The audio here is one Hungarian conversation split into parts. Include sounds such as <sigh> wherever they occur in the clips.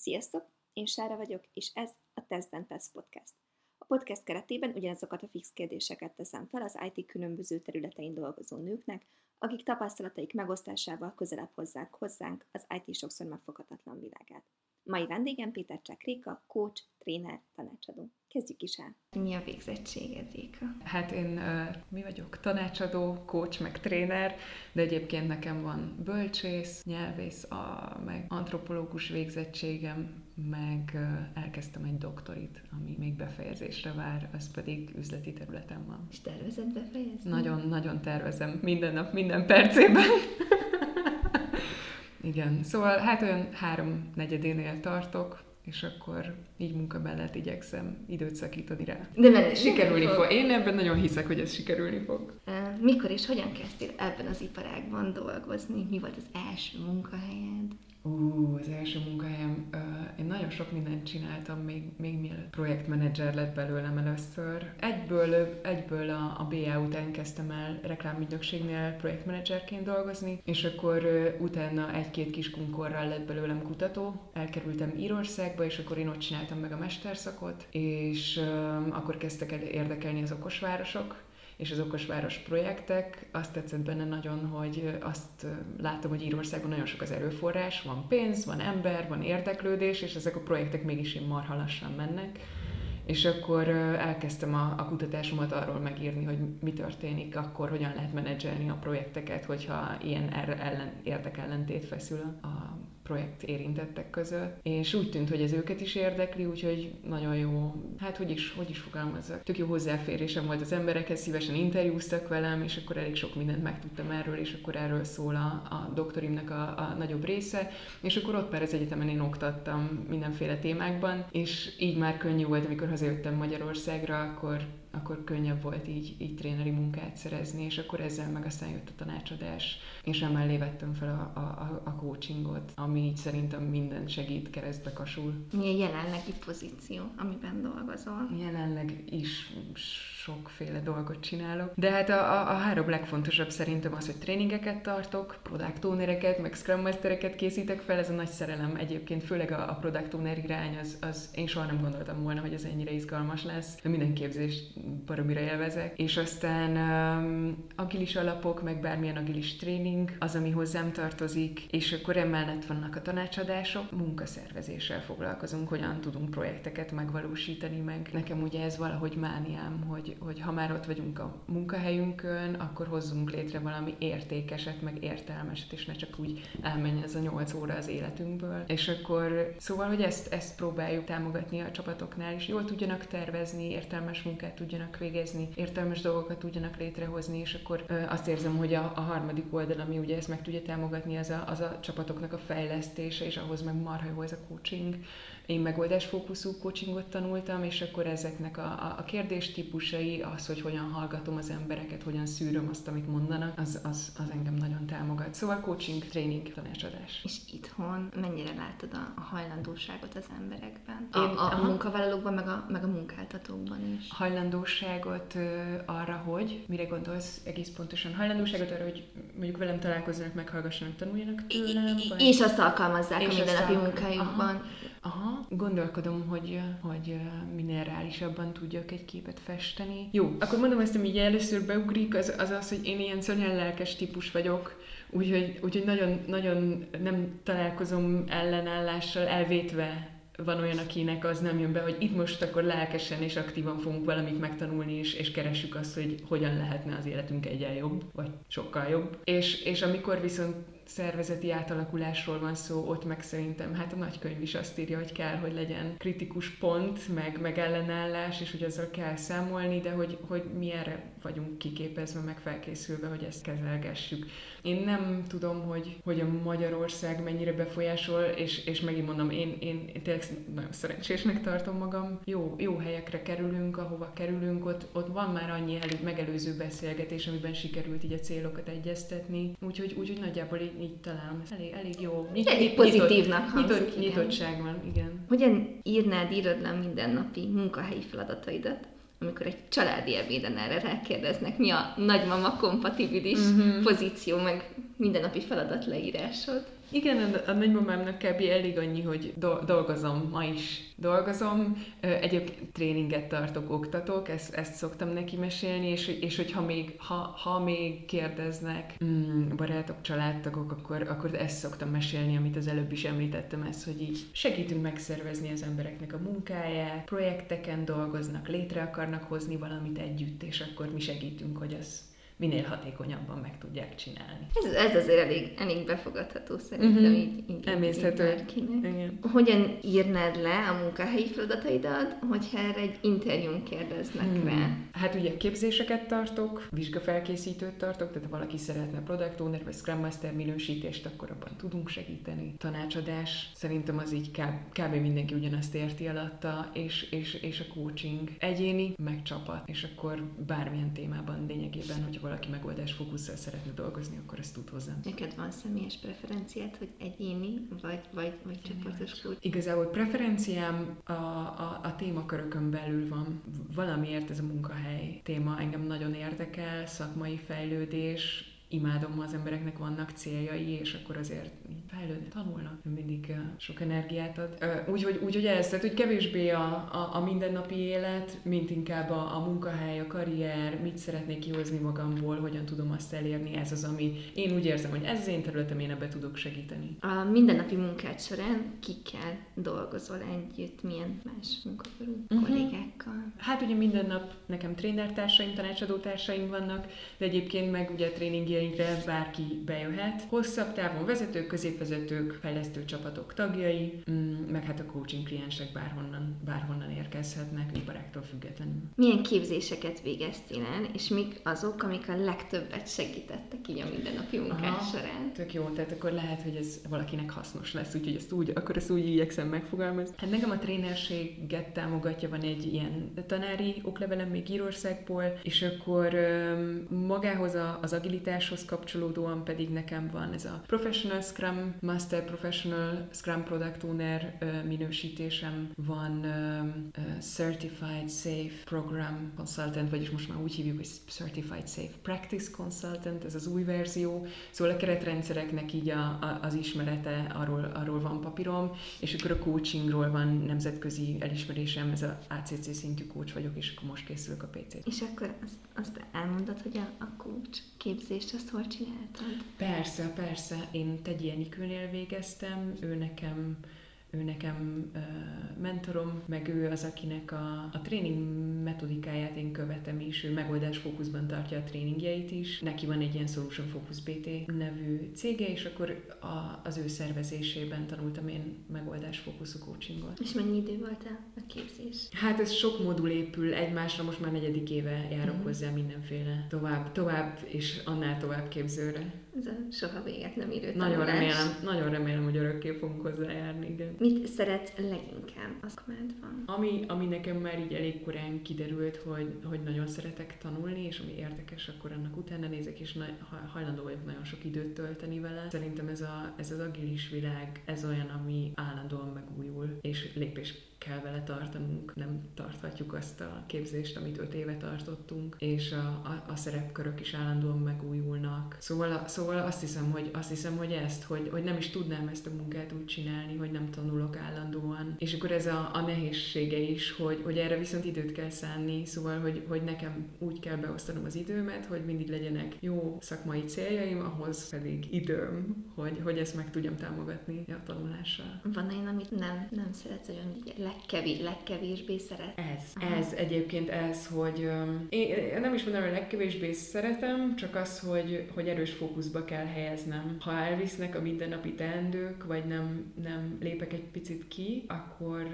Sziasztok! Én Sára vagyok, és ez a Test Podcast. A podcast keretében ugyanazokat a fix kérdéseket teszem fel az IT különböző területein dolgozó nőknek, akik tapasztalataik megosztásával közelebb hozzák hozzánk az IT sokszor megfoghatatlan világát. Mai vendégem Péter Csák Réka, coach, tréner, tanácsadó. Kezdjük is el. Mi a végzettséged, Réka? Hát én uh, mi vagyok? Tanácsadó, coach, meg tréner, de egyébként nekem van bölcsész, nyelvész, a, meg antropológus végzettségem, meg uh, elkezdtem egy doktorit, ami még befejezésre vár, az pedig üzleti területen van. És tervezed befejezni? Nagyon, nagyon tervezem, minden nap, minden percében. <laughs> Igen, szóval hát olyan három negyedénél tartok, és akkor így munka mellett igyekszem időt szakítani rá. De menni sikerülni fog. fog. Én ebben nagyon hiszek, hogy ez sikerülni fog. Mikor és hogyan kezdtél ebben az iparágban dolgozni? Mi volt az első munkahelyed? Ú, az első munkahelyem, én nagyon sok mindent csináltam, még, még mielőtt projektmenedzser lett belőlem először. Egyből, egyből a, a BA után kezdtem el reklámügynökségnél projektmenedzserként dolgozni, és akkor utána egy-két kis kunkorral lett belőlem kutató. Elkerültem Írországba, és akkor én ott csináltam meg a mesterszakot, és akkor kezdtek el érdekelni az okosvárosok, és az okosváros projektek. Azt tetszett benne nagyon, hogy azt látom, hogy Írországon nagyon sok az erőforrás, van pénz, van ember, van érdeklődés, és ezek a projektek mégis ilyen marha lassan mennek. És akkor elkezdtem a, a kutatásomat arról megírni, hogy mi történik akkor, hogyan lehet menedzselni a projekteket, hogyha ilyen er, ellen, érdekellentét feszül a projekt érintettek között, és úgy tűnt, hogy ez őket is érdekli, úgyhogy nagyon jó, hát hogy is, hogy is fogalmazzak, tök jó hozzáférésem volt az emberekhez, szívesen interjúztak velem, és akkor elég sok mindent megtudtam erről, és akkor erről szól a, a doktorimnak a, a nagyobb része, és akkor ott már az egyetemen én oktattam mindenféle témákban, és így már könnyű volt, amikor hazajöttem Magyarországra, akkor akkor könnyebb volt így, így tréneri munkát szerezni, és akkor ezzel meg aztán jött a tanácsadás, és emellé vettem fel a, a, a coachingot, ami így szerintem minden segít keresztbe kasul. Mi a jelenlegi pozíció, amiben dolgozol? Jelenleg is sokféle dolgot csinálok. De hát a, a, a három legfontosabb szerintem az, hogy tréningeket tartok, product ownereket, meg scrum mastereket készítek fel, ez a nagy szerelem egyébként, főleg a, a product owner irány, az, az én soha nem gondoltam volna, hogy ez ennyire izgalmas lesz. De minden képzést baromira élvezek. És aztán um, agilis alapok, meg bármilyen agilis tréning, az, ami hozzám tartozik, és akkor emellett vannak a tanácsadások, munkaszervezéssel foglalkozunk, hogyan tudunk projekteket megvalósítani meg. Nekem ugye ez valahogy mániám, hogy hogy, ha már ott vagyunk a munkahelyünkön, akkor hozzunk létre valami értékeset, meg értelmeset, és ne csak úgy elmenjen ez a nyolc óra az életünkből. És akkor szóval, hogy ezt, ezt próbáljuk támogatni a csapatoknál is, jól tudjanak tervezni, értelmes munkát tudjanak végezni, értelmes dolgokat tudjanak létrehozni, és akkor ö, azt érzem, hogy a, a harmadik oldal, ami ugye ezt meg tudja támogatni, az a, az a csapatoknak a fejlesztése, és ahhoz meg marha jó ez a coaching, én megoldásfókuszú coachingot tanultam, és akkor ezeknek a, a, a kérdés típusai, az, hogy hogyan hallgatom az embereket, hogyan szűröm azt, amit mondanak, az, az, az engem nagyon támogat. Szóval coaching, tréning, tanácsadás. És itthon mennyire látod a, a hajlandóságot az emberekben? A, Én, a, a munkavállalókban, meg a, meg a munkáltatókban is. Hajlandóságot ö, arra, hogy mire gondolsz egész pontosan? Hajlandóságot arra, hogy mondjuk velem találkozzanak, meghallgassanak, tanuljanak tőlem? Vagy? És azt alkalmazzák és a mindennapi munkájukban. Aha, gondolkodom, hogy, hogy minél reálisabban tudjak egy képet festeni. Jó, akkor mondom ezt, ami így először beugrik, az az, az hogy én ilyen szörnyen lelkes típus vagyok, úgyhogy, úgyhogy nagyon, nagyon nem találkozom ellenállással, elvétve van olyan, akinek az nem jön be, hogy itt most akkor lelkesen és aktívan fogunk valamit megtanulni, és, és keressük azt, hogy hogyan lehetne az életünk egyen jobb, vagy sokkal jobb. És, és amikor viszont szervezeti átalakulásról van szó, ott meg szerintem hát a nagykönyv is azt írja, hogy kell, hogy legyen kritikus pont, meg, meg ellenállás, és hogy azzal kell számolni, de hogy, hogy mi erre vagyunk kiképezve, meg felkészülve, hogy ezt kezelgessük. Én nem tudom, hogy, hogy a Magyarország mennyire befolyásol, és, és megint mondom, én, én, én tényleg nagyon szerencsésnek tartom magam. Jó, jó helyekre kerülünk, ahova kerülünk, ott, ott van már annyi elő, megelőző beszélgetés, amiben sikerült így a célokat egyeztetni. Úgyhogy, úgyhogy nagyjából így, így ez elég, elég jó. Nyit, elég pozitívnak nyitott, hangzik, nyitott, Nyitottság van, igen. Hogyan írnád, írod le mindennapi munkahelyi feladataidat? amikor egy családi ebéden erre rákérdeznek, mi a nagymama kompatibilis uh-huh. pozíció, meg mindennapi feladat leírásod. Igen, a, nagymamámnak kb. elég annyi, hogy do- dolgozom, ma is dolgozom. Egyébként tréninget tartok, oktatok, ezt, ezt szoktam neki mesélni, és, és hogyha még, ha, ha még kérdeznek mm, barátok, családtagok, akkor, akkor ezt szoktam mesélni, amit az előbb is említettem, ez, hogy így segítünk megszervezni az embereknek a munkáját, projekteken dolgoznak, létre akarnak hozni valamit együtt, és akkor mi segítünk, hogy az minél hatékonyabban meg tudják csinálni. Ez, ez azért elég, elég befogadható szerintem uh-huh. így, így, Emészhető. így Hogyan írnád le a munkahelyi feladataidat, hogyha erre egy interjún kérdeznek hmm. rá? Hát ugye képzéseket tartok, vizsgafelkészítőt tartok, tehát ha valaki szeretne product owner vagy scrum master minősítést, akkor abban tudunk segíteni. Tanácsadás, szerintem az így kb, kb. mindenki ugyanazt érti alatta, és, és, és a coaching egyéni, meg csapat, és akkor bármilyen témában lényegében, hogyha valaki megoldás fókusszal szeretne dolgozni, akkor ezt tud hozzám. Neked van személyes preferenciát, hogy egyéni, vagy, vagy, vagy csapatos coach? Igazából preferenciám a, a, a témakörökön belül van. Valamiért ez a munkahely téma engem nagyon érdekel, szakmai fejlődés, imádom, az embereknek vannak céljai, és akkor azért fejlődni, tanulnak, mindig sok energiát ad. Úgyhogy úgy, hogy ez, tehát hogy kevésbé a, a, a mindennapi élet, mint inkább a, a munkahely, a karrier, mit szeretnék kihozni magamból, hogyan tudom azt elérni, ez az, ami én úgy érzem, hogy ez az én területem, én ebbe tudok segíteni. A mindennapi munkád során kikkel dolgozol együtt, milyen más munkakörű uh-huh. kollégákkal? Hát ugye minden nap nekem trénertársaim, tanácsadótársaim vannak, de egyébként meg ugye tréningi céljainkre bárki bejöhet. Hosszabb távon vezetők, középvezetők, fejlesztő csapatok tagjai, mm, meg hát a coaching kliensek bárhonnan, bárhonnan érkezhetnek, iparáktól függetlenül. Milyen képzéseket végeztél el, és mik azok, amik a legtöbbet segítettek így a mindennapi munkás során? Tök jó, tehát akkor lehet, hogy ez valakinek hasznos lesz, úgyhogy ezt úgy, akkor ezt úgy igyekszem megfogalmazni. Hát nekem a trénerséget támogatja, van egy ilyen tanári oklevelem még Írországból, és akkor magához az agilitás tudáshoz kapcsolódóan pedig nekem van ez a Professional Scrum Master, Professional Scrum Product Owner minősítésem, van Certified Safe Program Consultant, vagyis most már úgy hívjuk, hogy Certified Safe Practice Consultant, ez az új verzió, szóval a keretrendszereknek így a, a, az ismerete, arról, arról van papírom, és akkor a coachingról van nemzetközi elismerésem, ez a ACC szintű coach vagyok, és akkor most készülök a PC-t. És akkor azt, azt elmondod, hogy a, a coach képzést ezt hol csináltad? Persze, persze. Én Tegyenikőnél végeztem, ő nekem ő nekem uh, mentorom, meg ő az, akinek a, a tréning metodikáját én követem is, ő megoldás fókuszban tartja a tréningjeit is. Neki van egy ilyen Solution Focus BT nevű cége, és akkor a, az ő szervezésében tanultam én megoldás fókuszú coachingot. És mennyi idő volt a képzés? Hát ez sok modul épül egymásra, most már negyedik éve járok uh-huh. hozzá mindenféle tovább, tovább és annál tovább képzőre. Ez a soha véget nem érő Nagyon remélem, nagyon remélem, hogy örökké fogunk hozzájárni, igen. Mit szeretsz leginkább a van? Ami, ami nekem már így elég korán kiderült, hogy, hogy nagyon szeretek tanulni, és ami érdekes, akkor annak utána nézek, és na, hajlandó vagyok nagyon sok időt tölteni vele. Szerintem ez, a, ez az agilis világ, ez olyan, ami állandóan megújul, és lépés kell vele tartanunk, nem tarthatjuk azt a képzést, amit öt éve tartottunk, és a, a, a szerepkörök is állandóan megújulnak. Szóval, szóval azt hiszem, hogy azt hiszem, hogy ezt, hogy, hogy nem is tudnám ezt a munkát úgy csinálni, hogy nem tanulok állandóan. És akkor ez a, a nehézsége is, hogy, hogy erre viszont időt kell szánni, szóval, hogy, hogy nekem úgy kell beosztanom az időmet, hogy mindig legyenek jó szakmai céljaim, ahhoz pedig időm, hogy, hogy ezt meg tudjam támogatni a tanulással. Van olyan, amit nem, nem szeretsz, hogy legkevés, legkevésbé szeret? Ez, Aha. ez egyébként ez, hogy um, én nem is mondom, hogy legkevésbé szeretem, csak az, hogy, hogy erős fókuszba kell helyeznem. Ha elvisznek a mindennapi teendők, vagy nem, nem lépek egy picit ki, akkor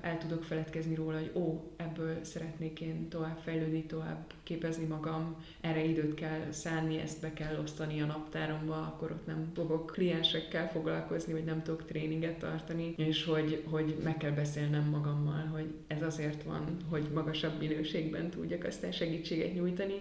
el tudok feledkezni róla, hogy ó, ebből szeretnék én tovább fejlődni, tovább képezni magam, erre időt kell szánni, ezt be kell osztani a naptáromba, akkor ott nem fogok kliensekkel foglalkozni, vagy nem tudok tréninget tartani, és hogy, hogy meg kell beszélnem magammal, hogy ez azért van, hogy magasabb minőségben tudjak aztán segítséget nyújtani,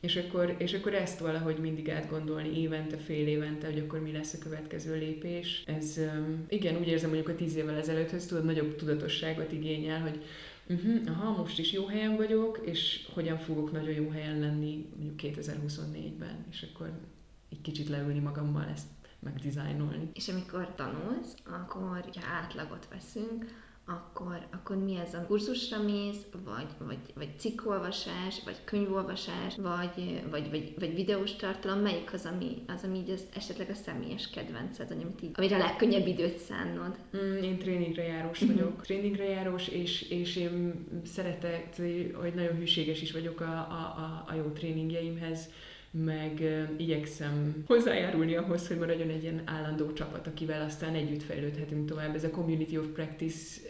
és akkor, és akkor ezt valahogy mindig átgondolni évente, fél évente, hogy akkor mi lesz a következő lépés. Ez igen, úgy érzem, hogy a tíz évvel ezelőtthöz tudod, nagyobb tudatosságot igényel, hogy uh-huh, aha, most is jó helyen vagyok, és hogyan fogok nagyon jó helyen lenni mondjuk 2024-ben, és akkor egy kicsit leülni magammal ezt meg dizájnolni. És amikor tanulsz, akkor, ha átlagot veszünk, akkor, akkor mi ez a kurzusra mész, vagy, vagy, vagy cikkolvasás, vagy könyvolvasás, vagy, vagy, vagy, vagy videós tartalom, melyik az, ami, az, ami így az, esetleg a személyes kedvenced, amit így, amire a legkönnyebb időt szánnod? Mm, én tréningre járós vagyok. Uh-huh. Tréningre járós, és, és én szeretek, hogy nagyon hűséges is vagyok a, a, a, a jó tréningjeimhez meg igyekszem hozzájárulni ahhoz, hogy maradjon egy ilyen állandó csapat, akivel aztán együtt fejlődhetünk tovább. Ez a community of practice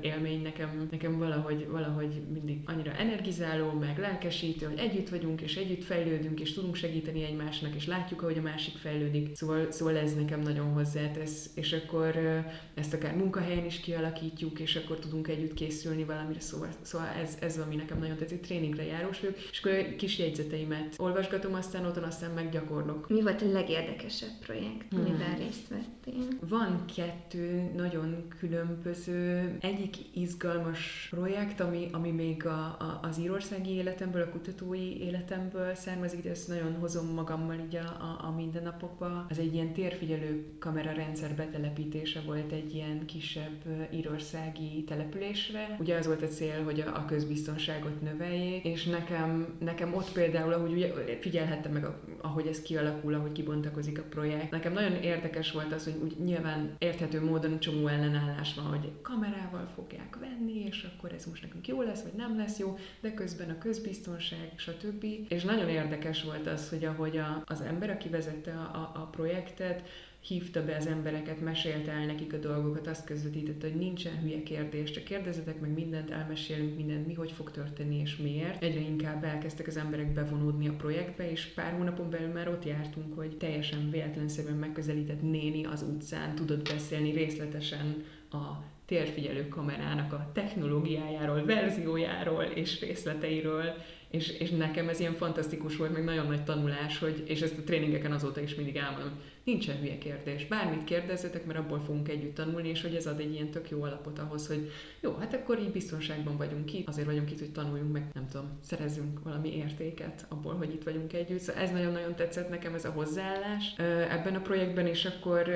élmény nekem, nekem valahogy, valahogy mindig annyira energizáló, meg lelkesítő, hogy együtt vagyunk, és együtt fejlődünk, és tudunk segíteni egymásnak, és látjuk, ahogy a másik fejlődik. Szóval, szóval ez nekem nagyon hozzátesz, és akkor ezt akár munkahelyen is kialakítjuk, és akkor tudunk együtt készülni valamire. Szóval, szóval ez, ez ami nekem nagyon tetszik, tréningre járós vagyok, és akkor kis jegyzeteimet olvasgatom, aztán otthon aztán meggyakorlok. Mi volt a legérdekesebb projekt, hmm. amiben részt vettél? Van kettő nagyon különböző, egyik izgalmas projekt, ami, ami még a, a, az írországi életemből, a kutatói életemből származik, de ezt nagyon hozom magammal így a, a, a mindennapokba. Az egy ilyen térfigyelő kamera rendszer betelepítése volt egy ilyen kisebb írországi településre. Ugye az volt a cél, hogy a, a közbiztonságot növeljék, és nekem, nekem ott például, ahogy ugye figyel figyelhettem meg, ahogy ez kialakul, ahogy kibontakozik a projekt. Nekem nagyon érdekes volt az, hogy úgy nyilván érthető módon csomó ellenállás van, hogy kamerával fogják venni, és akkor ez most nekünk jó lesz, vagy nem lesz jó, de közben a közbiztonság, stb. És nagyon érdekes volt az, hogy ahogy a, az ember, aki vezette a, a, a projektet, hívta be az embereket, mesélte el nekik a dolgokat, azt közvetítette, hogy nincsen hülye kérdés, csak kérdezetek meg mindent, elmesélünk mindent, mi hogy fog történni és miért. Egyre inkább elkezdtek az emberek bevonódni a projektbe, és pár hónapon belül már ott jártunk, hogy teljesen véletlenszerűen megközelített néni az utcán tudott beszélni részletesen a térfigyelő kamerának a technológiájáról, verziójáról és részleteiről, és, és nekem ez ilyen fantasztikus volt, meg nagyon nagy tanulás, hogy, és ezt a tréningeken azóta is mindig elmondom, nincsen hülye kérdés. Bármit kérdezzetek, mert abból fogunk együtt tanulni, és hogy ez ad egy ilyen tök jó alapot ahhoz, hogy jó, hát akkor így biztonságban vagyunk itt, azért vagyunk itt, hogy tanuljunk meg, nem tudom, szerezzünk valami értéket abból, hogy itt vagyunk együtt. Szóval ez nagyon-nagyon tetszett nekem ez a hozzáállás ebben a projektben, és akkor,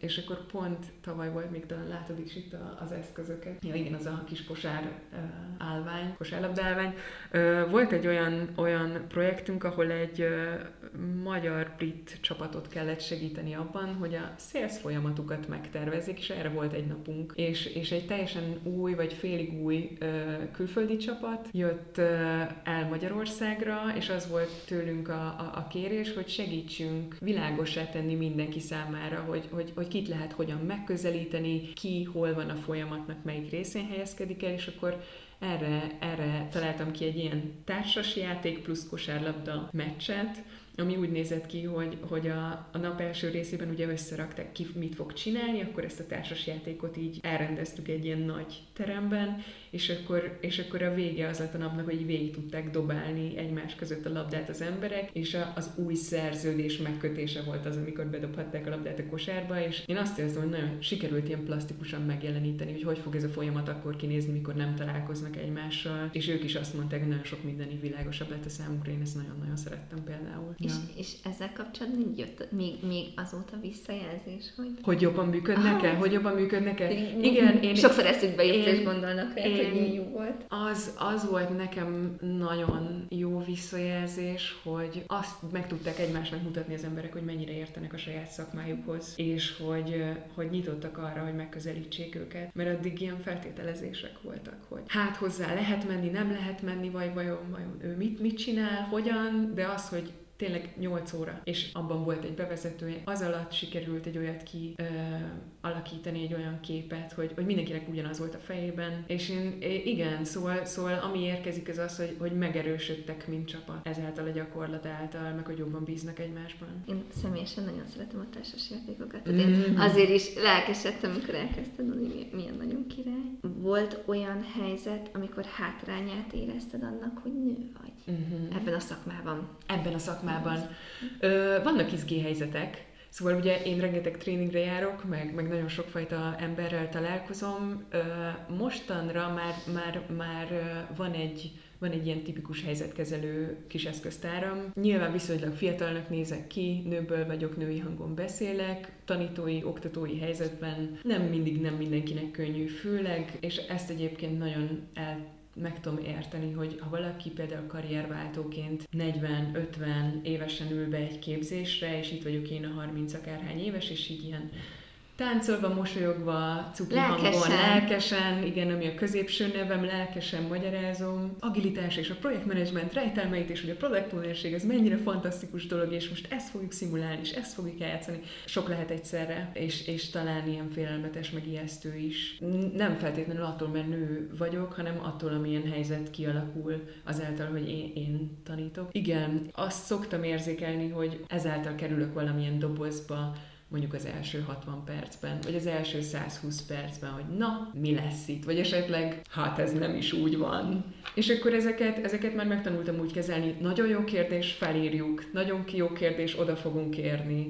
és akkor pont tavaly volt, még talán látod is itt az eszközöket. Ja igen, az a kis kosár állvány, kosárlabdálvány. Volt egy olyan, olyan projektünk, ahol egy magyar-brit csapatot kellett segíteni abban, hogy a sales folyamatukat megtervezzék, és erre volt egy napunk. És, és egy teljesen új, vagy félig új ö, külföldi csapat jött ö, el Magyarországra, és az volt tőlünk a, a, a kérés, hogy segítsünk világosá tenni mindenki számára, hogy, hogy, hogy kit lehet hogyan megközelíteni, ki hol van a folyamatnak, melyik részén helyezkedik el, és akkor erre, erre találtam ki egy ilyen társasjáték plusz kosárlabda meccset, ami úgy nézett ki, hogy, hogy a, a nap első részében ugye összerakták ki, mit fog csinálni, akkor ezt a társasjátékot így elrendeztük egy ilyen nagy teremben, és akkor, és akkor a vége az lett a napnak, hogy végig tudták dobálni egymás között a labdát az emberek, és a, az új szerződés megkötése volt az, amikor bedobhatták a labdát a kosárba, és én azt érzem, hogy nagyon sikerült ilyen plastikusan megjeleníteni, hogy hogy fog ez a folyamat akkor kinézni, mikor nem találkoznak egymással, és ők is azt mondták, hogy nagyon sok minden világosabb lett a számukra, én ezt nagyon-nagyon szerettem például. És, és ezzel kapcsolatban jött még, még azóta visszajelzés, hogy... Hogy jobban működnek-e? Ah, hogy jobban működnek-e? Igen, én... Sokszor eszükbe jött, és gondolnak, én, hogy jó volt. Az, az volt nekem nagyon jó visszajelzés, hogy azt meg tudták egymásnak mutatni az emberek, hogy mennyire értenek a saját szakmájukhoz, és hogy, hogy nyitottak arra, hogy megközelítsék őket, mert addig ilyen feltételezések voltak, hogy hát hozzá lehet menni, nem lehet menni, vagy vajon, vajon ő mit, mit csinál, hogyan, de az, hogy tényleg 8 óra, és abban volt egy bevezető, az alatt sikerült egy olyat ki ö, alakítani, egy olyan képet, hogy, hogy mindenkinek ugyanaz volt a fejében, és én igen, szóval, szóval ami érkezik az az, hogy, hogy megerősödtek, mint csapat, ezáltal a gyakorlat által, meg hogy jobban bíznak egymásban. Én személyesen nagyon szeretem a társas játékokat, mm. én azért is lelkesedtem, amikor elkezdtem hogy milyen nagyon király. Volt olyan helyzet, amikor hátrányát érezted annak, hogy nő vagy mm-hmm. ebben a szakmában? Ebben a szakmában szakmában. Ö, vannak izgi helyzetek, Szóval ugye én rengeteg tréningre járok, meg, meg nagyon sokfajta emberrel találkozom. Mostanra már, már, már van egy van egy ilyen tipikus helyzetkezelő kis eszköztáram. Nyilván viszonylag fiatalnak nézek ki, nőből vagyok, női hangon beszélek, tanítói, oktatói helyzetben nem mindig nem mindenkinek könnyű, főleg, és ezt egyébként nagyon el meg tudom érteni, hogy ha valaki például karrierváltóként 40-50 évesen ül be egy képzésre, és itt vagyok én a 30 akárhány éves, és így ilyen táncolva, mosolyogva, cuki lelkesen. hangon, lelkesen, igen, ami a középső nevem, lelkesen magyarázom. Agilitás és a projektmenedzsment rejtelmeit, és hogy a product ownerség ez mennyire fantasztikus dolog, és most ezt fogjuk szimulálni, és ezt fogjuk eljátszani. Sok lehet egyszerre, és, és talán ilyen félelmetes, meg ijesztő is. Nem feltétlenül attól, mert nő vagyok, hanem attól, amilyen helyzet kialakul azáltal, hogy én, én tanítok. Igen, azt szoktam érzékelni, hogy ezáltal kerülök valamilyen dobozba, mondjuk az első 60 percben, vagy az első 120 percben, hogy na, mi lesz itt, vagy esetleg, hát ez nem is úgy van. És akkor ezeket, ezeket már megtanultam úgy kezelni, nagyon jó kérdés, felírjuk, nagyon jó kérdés, oda fogunk érni,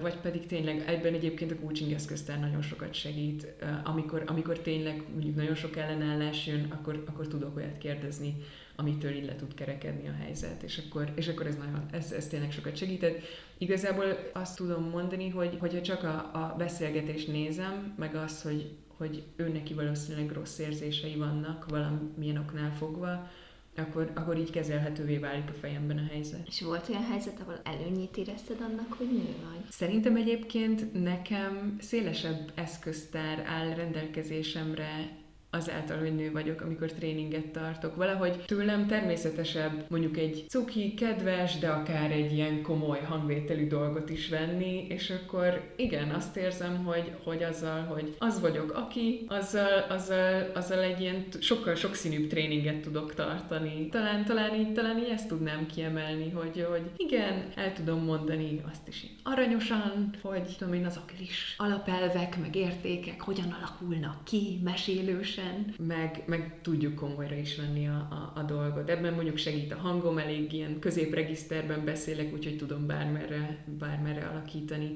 vagy pedig tényleg egyben egyébként a coaching eszköztár nagyon sokat segít, amikor, amikor tényleg mondjuk nagyon sok ellenállás jön, akkor, akkor tudok olyat kérdezni, amitől így le tud kerekedni a helyzet, és akkor, és akkor ez, nagyon, ez, ez tényleg sokat segített. Igazából azt tudom mondani, hogy hogyha csak a, a beszélgetést nézem, meg az, hogy, hogy ő neki valószínűleg rossz érzései vannak valamilyen oknál fogva, akkor, akkor így kezelhetővé válik a fejemben a helyzet. És volt olyan helyzet, ahol előnyét érezted annak, hogy nő vagy? Szerintem egyébként nekem szélesebb eszköztár áll rendelkezésemre azáltal, hogy nő vagyok, amikor tréninget tartok. Valahogy tőlem természetesebb mondjuk egy cuki, kedves, de akár egy ilyen komoly hangvételű dolgot is venni, és akkor igen, azt érzem, hogy, hogy azzal, hogy az vagyok aki, azzal, azzal, azzal egy ilyen sokkal sokszínűbb tréninget tudok tartani. Talán, talán így, talán így ezt tudnám kiemelni, hogy, hogy igen, el tudom mondani azt is így aranyosan, hogy tudom én, azok is alapelvek, meg értékek hogyan alakulnak ki, mesélősen, teljesen, meg, meg tudjuk komolyra is venni a, a, a dolgot. Ebben mondjuk segít a hangom, elég ilyen középregiszterben beszélek, úgyhogy tudom bármerre, bármerre alakítani.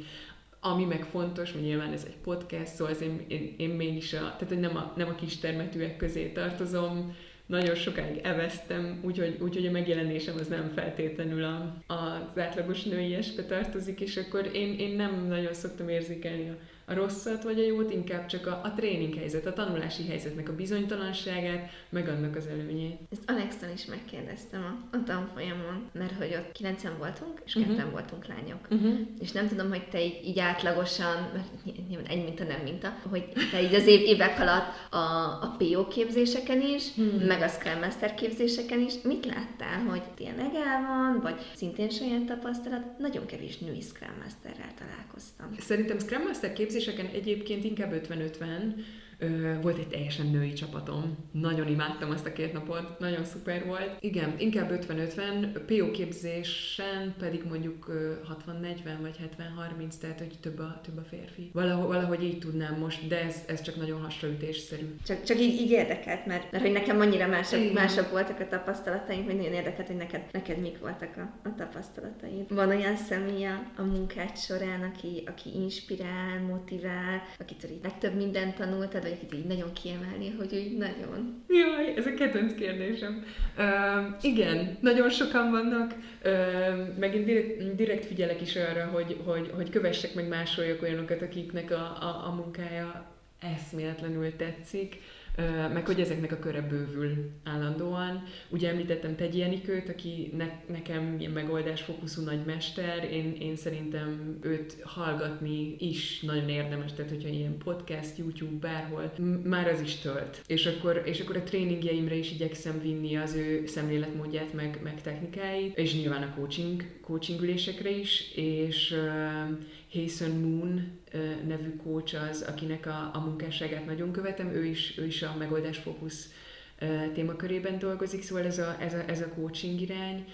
Ami meg fontos, hogy nyilván ez egy podcast, szóval az én, én, én mégis a, tehát nem a, nem a kis termetűek közé tartozom, nagyon sokáig eveztem, úgyhogy, úgyhogy a megjelenésem az nem feltétlenül a, az átlagos női espe tartozik, és akkor én, én nem nagyon szoktam érzékelni a, a rosszat vagy a jót, inkább csak a, a tréning helyzet, a tanulási helyzetnek a bizonytalanságát, meg annak az előnyét. Ezt Alexon is megkérdeztem a, a tanfolyamon, mert hogy ott kilencen voltunk, és uh-huh. ketten voltunk lányok. Uh-huh. És nem tudom, hogy te így, így átlagosan, mert nyilván egy minta nem minta, hogy te így az év, évek alatt a, a PO képzéseken is, uh-huh. meg a Scrum Master képzéseken is, mit láttál, hogy ilyen egál van, vagy szintén saját tapasztalat, nagyon kevés női Scrum Masterrel találkoztam. Szerintem Scrum Master képzés képzéseken egyébként inkább 50-50, volt egy teljesen női csapatom. Nagyon imádtam azt a két napot, nagyon szuper volt. Igen, inkább 50-50, PO képzésen pedig mondjuk 60-40 vagy 70-30, tehát hogy több a, több a férfi. Valahogy, valahogy így tudnám most, de ez, ez csak nagyon hasraütésszerű. Csak, csak így, így érdekelt, mert, mert hogy nekem annyira mások, mások voltak a tapasztalataim, hogy nagyon érdekelt, hogy neked, neked mik voltak a, a tapasztalataid. Van olyan személy a, a munkád során, aki, aki inspirál, motivál, akitől így legtöbb mindent tanultad, vagy így nagyon kiemelni, hogy úgy nagyon. Jaj, ez a kedvenc kérdésem. Uh, igen, nagyon sokan vannak, uh, meg én direkt, direkt figyelek is arra, hogy, hogy, hogy kövessek meg másoljak olyanokat, akiknek a, a, a munkája eszméletlenül tetszik meg hogy ezeknek a köre bővül állandóan. Ugye említettem Tegy Jenikőt, aki ne, nekem ilyen megoldásfókuszú nagy mester, én, én szerintem őt hallgatni is nagyon érdemes, tehát hogyha ilyen podcast, YouTube, bárhol, már az is tölt. És akkor, és akkor a tréningjeimre is igyekszem vinni az ő szemléletmódját, meg, meg technikáit, és nyilván a coaching, coaching ülésekre is, és Hasten Moon nevű coach az, akinek a, a munkásságát nagyon követem, ő is, ő is a megoldás fókusz témakörében dolgozik, szóval ez a, ez a, ez a coaching irány,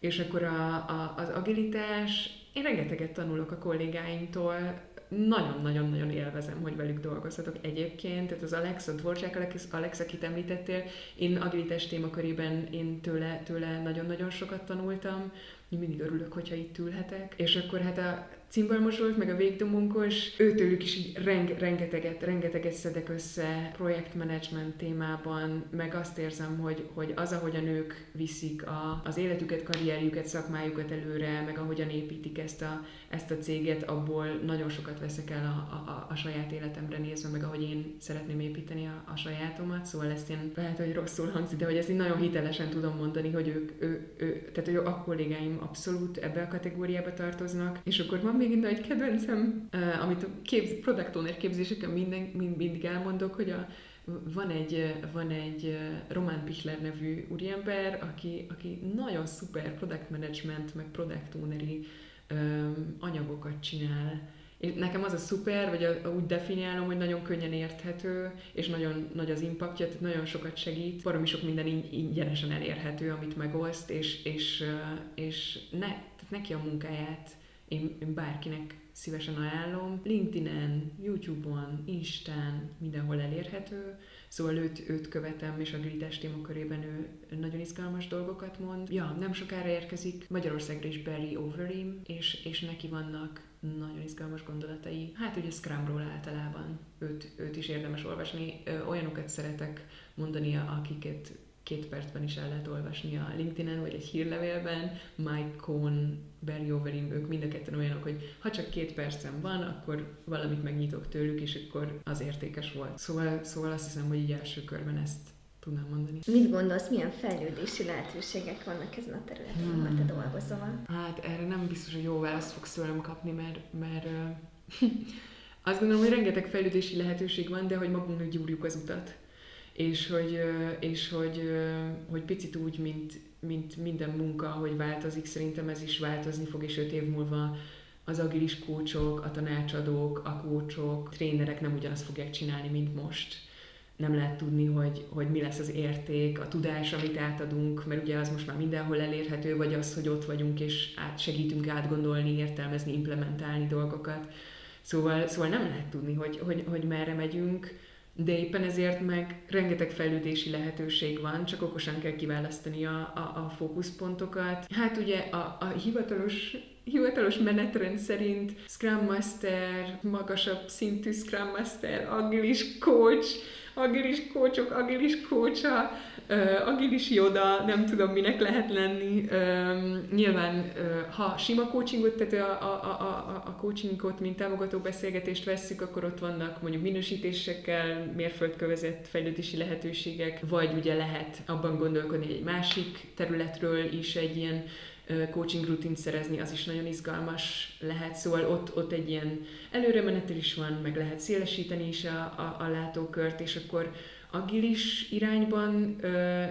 és akkor a, a, az agilitás, én rengeteget tanulok a kollégáimtól, nagyon-nagyon-nagyon élvezem, hogy velük dolgozhatok egyébként. Tehát az Alexa, Dvorzsák Alex, Alex, akit említettél, én agilitás témakörében én tőle, tőle nagyon-nagyon sokat tanultam, mindig örülök, hogyha itt ülhetek. És akkor hát a cimbalmosolt, meg a végdomunkos, őtőlük is így reng, rengeteget, rengeteget szedek össze projektmenedzsment témában, meg azt érzem, hogy, hogy az, ahogy a nők viszik a, az életüket, karrierjüket, szakmájukat előre, meg ahogyan építik ezt a, ezt a céget, abból nagyon sokat veszek el a, a, a saját életemre nézve, meg ahogy én szeretném építeni a, a sajátomat, szóval ezt én lehet, hogy rosszul hangzik, de hogy ezt én nagyon hitelesen tudom mondani, hogy ők, ő, ő, tehát hogy a kollégáim abszolút ebbe a kategóriába tartoznak, és akkor van még egy nagy kedvencem, amit a képz, product owner képzéseken minden, mind, mindig elmondok, hogy a, van egy, van egy Roman Pichler nevű úriember, aki, aki nagyon szuper product management, meg product owneri anyagokat csinál. És nekem az a szuper, vagy a, úgy definiálom, hogy nagyon könnyen érthető, és nagyon nagy az impaktja, tehát nagyon sokat segít. Baromi sok minden ingyenesen elérhető, amit megoszt, és, és, és ne, tehát neki a munkáját én, én bárkinek szívesen ajánlom. LinkedIn-en, YouTube-on, Instán, mindenhol elérhető. Szóval őt, őt követem, és a gritás témakörében ő nagyon izgalmas dolgokat mond. Ja, nem sokára érkezik Magyarországra is Barry Overeem, és, és neki vannak nagyon izgalmas gondolatai. Hát ugye Scrumról általában őt, őt is érdemes olvasni. Olyanokat szeretek mondani, akiket két percben is el lehet olvasni a LinkedIn-en, vagy egy hírlevélben. Mike Cohn, Barry Overeem, ők mind a ketten olyanok, hogy ha csak két percem van, akkor valamit megnyitok tőlük, és akkor az értékes volt. Szóval, szóval azt hiszem, hogy így első körben ezt tudnám mondani. Mit gondolsz, milyen fejlődési lehetőségek vannak ezen a területen, hmm. ahol te dolgozol? Hát erre nem biztos, hogy jó választ fogsz tőlem kapni, mert, mert <laughs> azt gondolom, hogy rengeteg fejlődési lehetőség van, de hogy magunknak gyúrjuk az utat és hogy, és hogy, hogy picit úgy, mint, mint minden munka, hogy változik, szerintem ez is változni fog, és öt év múlva az agilis kócsok, a tanácsadók, a kócsok, trénerek nem ugyanazt fogják csinálni, mint most. Nem lehet tudni, hogy, hogy mi lesz az érték, a tudás, amit átadunk, mert ugye az most már mindenhol elérhető, vagy az, hogy ott vagyunk, és át, segítünk átgondolni, értelmezni, implementálni dolgokat. Szóval, szóval nem lehet tudni, hogy, hogy, hogy merre megyünk de éppen ezért meg rengeteg fejlődési lehetőség van, csak okosan kell kiválasztani a, a, a fókuszpontokat. Hát ugye a, a hivatalos hivatalos menetrend szerint Scrum Master, magasabb szintű Scrum Master, agilis coach, agilis coachok, agilis uh, agilis joda, nem tudom minek lehet lenni. Nyilván, ha sima coachingot, tehát a, a, a, a coachingot, mint támogató beszélgetést vesszük, akkor ott vannak mondjuk minősítésekkel mérföldkövezett fejlődési lehetőségek, vagy ugye lehet abban gondolkodni egy másik területről is egy ilyen coaching rutint szerezni, az is nagyon izgalmas lehet, szóval ott, ott egy ilyen előremenetel is van, meg lehet szélesíteni is a, a, a látókört, és akkor agilis irányban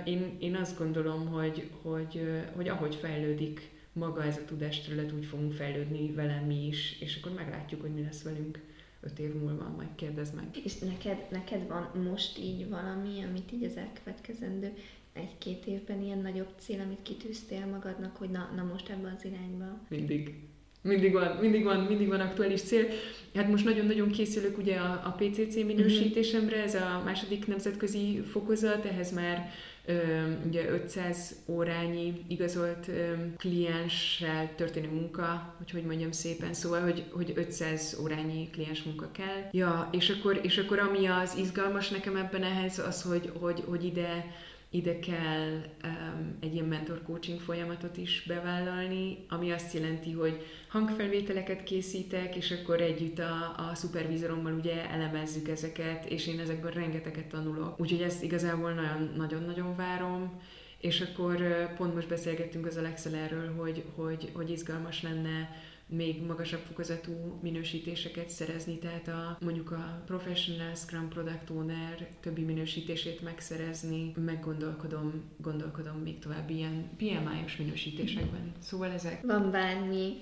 én, én azt gondolom, hogy, hogy, hogy ahogy fejlődik maga ez a tudásterület, úgy fogunk fejlődni vele mi is, és akkor meglátjuk, hogy mi lesz velünk öt év múlva, majd kérdezd meg. És neked, neked van most így valami, amit így az elkövetkezendő egy-két évben ilyen nagyobb cél, amit kitűztél magadnak, hogy na, na most ebben az irányba? Mindig. Mindig van, mindig van, mindig van aktuális cél. Hát most nagyon-nagyon készülök ugye a, a PCC minősítésemre, ez a második nemzetközi fokozat, ehhez már ö, ugye 500 órányi igazolt ö, klienssel történő munka, hogy hogy mondjam szépen, szóval, hogy, hogy 500 órányi kliens munka kell. Ja, és akkor, és akkor ami az izgalmas nekem ebben ehhez, az, hogy, hogy, hogy ide ide kell um, egy ilyen mentor coaching folyamatot is bevállalni, ami azt jelenti, hogy hangfelvételeket készítek, és akkor együtt a, a szupervízorommal ugye elemezzük ezeket, és én ezekből rengeteget tanulok. Úgyhogy ezt igazából nagyon-nagyon várom, és akkor pont most beszélgettünk az Alexa erről, hogy, hogy, hogy izgalmas lenne még magasabb fokozatú minősítéseket szerezni, tehát a, mondjuk a Professional Scrum Product Owner többi minősítését megszerezni, meggondolkodom gondolkodom még tovább ilyen PMI-os minősítésekben. Szóval ezek... Van bármi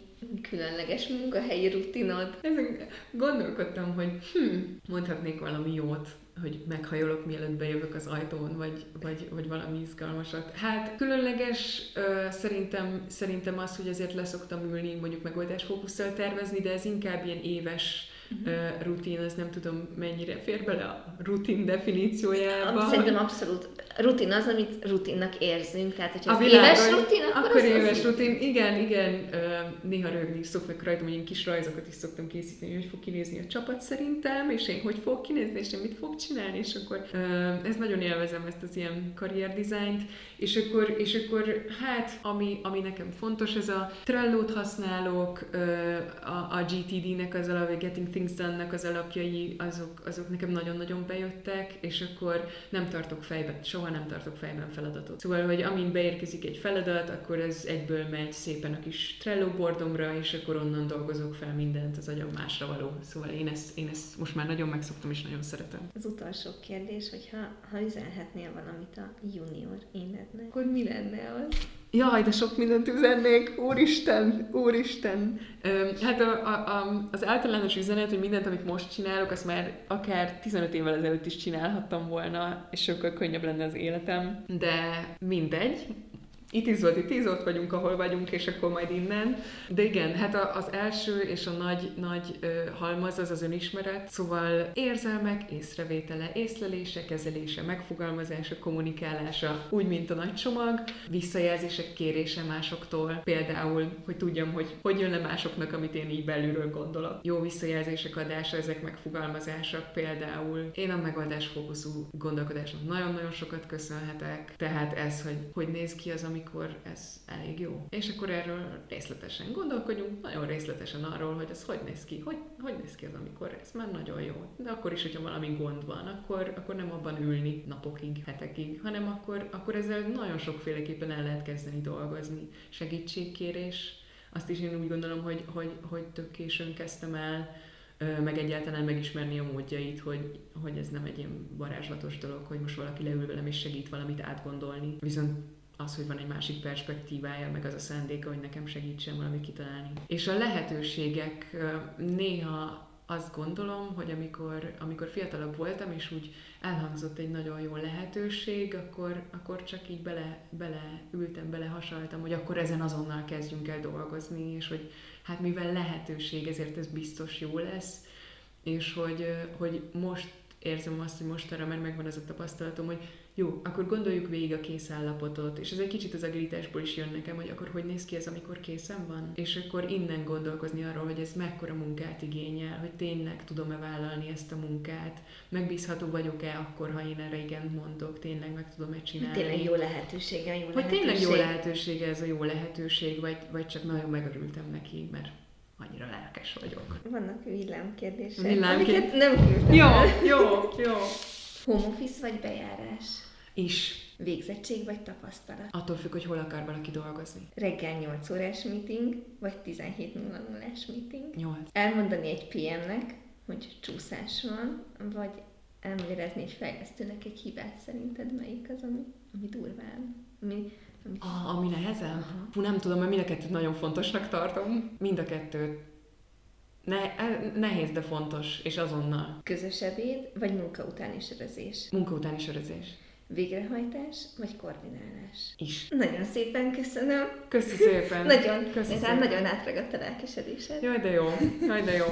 különleges munkahelyi rutinod? Ezen gondolkodtam, hogy hm, mondhatnék valami jót hogy meghajolok, mielőtt bejövök az ajtón, vagy, vagy, vagy valami izgalmasat. Hát különleges uh, szerintem, szerintem az, hogy azért leszoktam ülni, mondjuk megoldásfókusszal tervezni, de ez inkább ilyen éves uh-huh. rutin, az nem tudom mennyire fér bele a rutin definíciójába. Szerintem abszolút. Rutin az, amit rutinnak érzünk, tehát hogyha a világon, éves rutin, akkor, akkor az éves az rutin. Igen, igen, néha rögni szoktak rajtam, hogy én kis rajzokat is szoktam készíteni, hogy fog kinézni a csapat szerintem, és én hogy fog kinézni, és én mit fog csinálni, és akkor ez nagyon élvezem ezt az ilyen karrierdizájnt, és akkor, és akkor hát, ami, ami nekem fontos, ez a Trello-t használok, a, a GTD-nek az alapja, Getting Things Done-nek az alapjai, azok, azok nekem nagyon-nagyon bejöttek, és akkor nem tartok fejben, soha nem tartok fejben feladatot. Szóval, hogy amint beérkezik egy feladat, akkor ez egyből megy szépen a kis Trello bordomra, és akkor onnan dolgozok fel mindent az agyam másra való. Szóval én ezt, én ezt most már nagyon megszoktam, és nagyon szeretem. Az utolsó kérdés, hogy ha, üzenhetnél valamit a junior életnek, akkor mi lenne az? Jaj, de sok mindent üzennék, úristen, úristen. Hát a, a, a, az általános üzenet, hogy mindent, amit most csinálok, azt már akár 15 évvel ezelőtt is csinálhattam volna, és sokkal könnyebb lenne az életem, de mindegy, itt is volt, itt is ott vagyunk, ahol vagyunk, és akkor majd innen. De igen, hát az első és a nagy, nagy halmaz az az önismeret, szóval érzelmek, észrevétele, észlelése, kezelése, megfogalmazása, kommunikálása, úgy, mint a nagy csomag, visszajelzések kérése másoktól, például, hogy tudjam, hogy hogy jön le másoknak, amit én így belülről gondolok. Jó visszajelzések adása, ezek megfogalmazása, például én a megoldás fókuszú gondolkodásnak nagyon-nagyon sokat köszönhetek, tehát ez, hogy hogy néz ki az, ami amikor ez elég jó. És akkor erről részletesen gondolkodjunk, nagyon részletesen arról, hogy ez hogy néz ki, hogy, hogy néz ki az, amikor ez már nagyon jó. De akkor is, hogyha valami gond van, akkor, akkor nem abban ülni napokig, hetekig, hanem akkor, akkor ezzel nagyon sokféleképpen el lehet kezdeni dolgozni. Segítségkérés, azt is én úgy gondolom, hogy, hogy, hogy tök későn kezdtem el, meg egyáltalán megismerni a módjait, hogy, hogy ez nem egy ilyen varázslatos dolog, hogy most valaki leül velem és segít valamit átgondolni. Viszont az, hogy van egy másik perspektívája, meg az a szándéka, hogy nekem segítsen valamit kitalálni. És a lehetőségek néha azt gondolom, hogy amikor, amikor fiatalabb voltam, és úgy elhangzott egy nagyon jó lehetőség, akkor, akkor csak így bele, ültem, bele hasaltam, hogy akkor ezen azonnal kezdjünk el dolgozni, és hogy hát mivel lehetőség, ezért ez biztos jó lesz, és hogy, hogy most érzem azt, hogy most arra már megvan az a tapasztalatom, hogy jó, akkor gondoljuk végig a készállapotot, és ez egy kicsit az agilitásból is jön nekem, hogy akkor hogy néz ki ez, amikor készen van, és akkor innen gondolkozni arról, hogy ez mekkora munkát igényel, hogy tényleg tudom-e vállalni ezt a munkát, megbízható vagyok-e akkor, ha én erre igen mondok, tényleg meg tudom-e csinálni. Tényleg jó lehetősége, jó hogy lehetőség. tényleg jó lehetősége ez a jó lehetőség, vagy, vagy csak nagyon megörültem neki, mert annyira lelkes vagyok. Vannak villámkérdések, Villámkérdések? nem küldtem Jó, jó, jó. Home office vagy bejárás? Is. Végzettség vagy tapasztalat? Attól függ, hogy hol akar valaki dolgozni. Reggel 8 órás meeting, vagy 17.00-ás meeting? 8. Elmondani egy PM-nek, hogy csúszás van, vagy elmagyarázni egy fejlesztőnek egy hibát, szerinted melyik az, ami, ami durván? Ami, ami, ah, ami nehezem? Fú, nem tudom, mert mind a kettőt nagyon fontosnak tartom. Mind a kettőt ne, e, nehéz, de fontos, és azonnal. Közös ebéd, vagy munka utáni sörözés? Munka utáni sörözés. Végrehajtás, vagy koordinálás? Is. Nagyon szépen köszönöm. Köszi szépen. <laughs> nagyon, Köszi szépen. nagyon átragadt a lelkesedésed. Jaj, de jó. Jaj, de jó.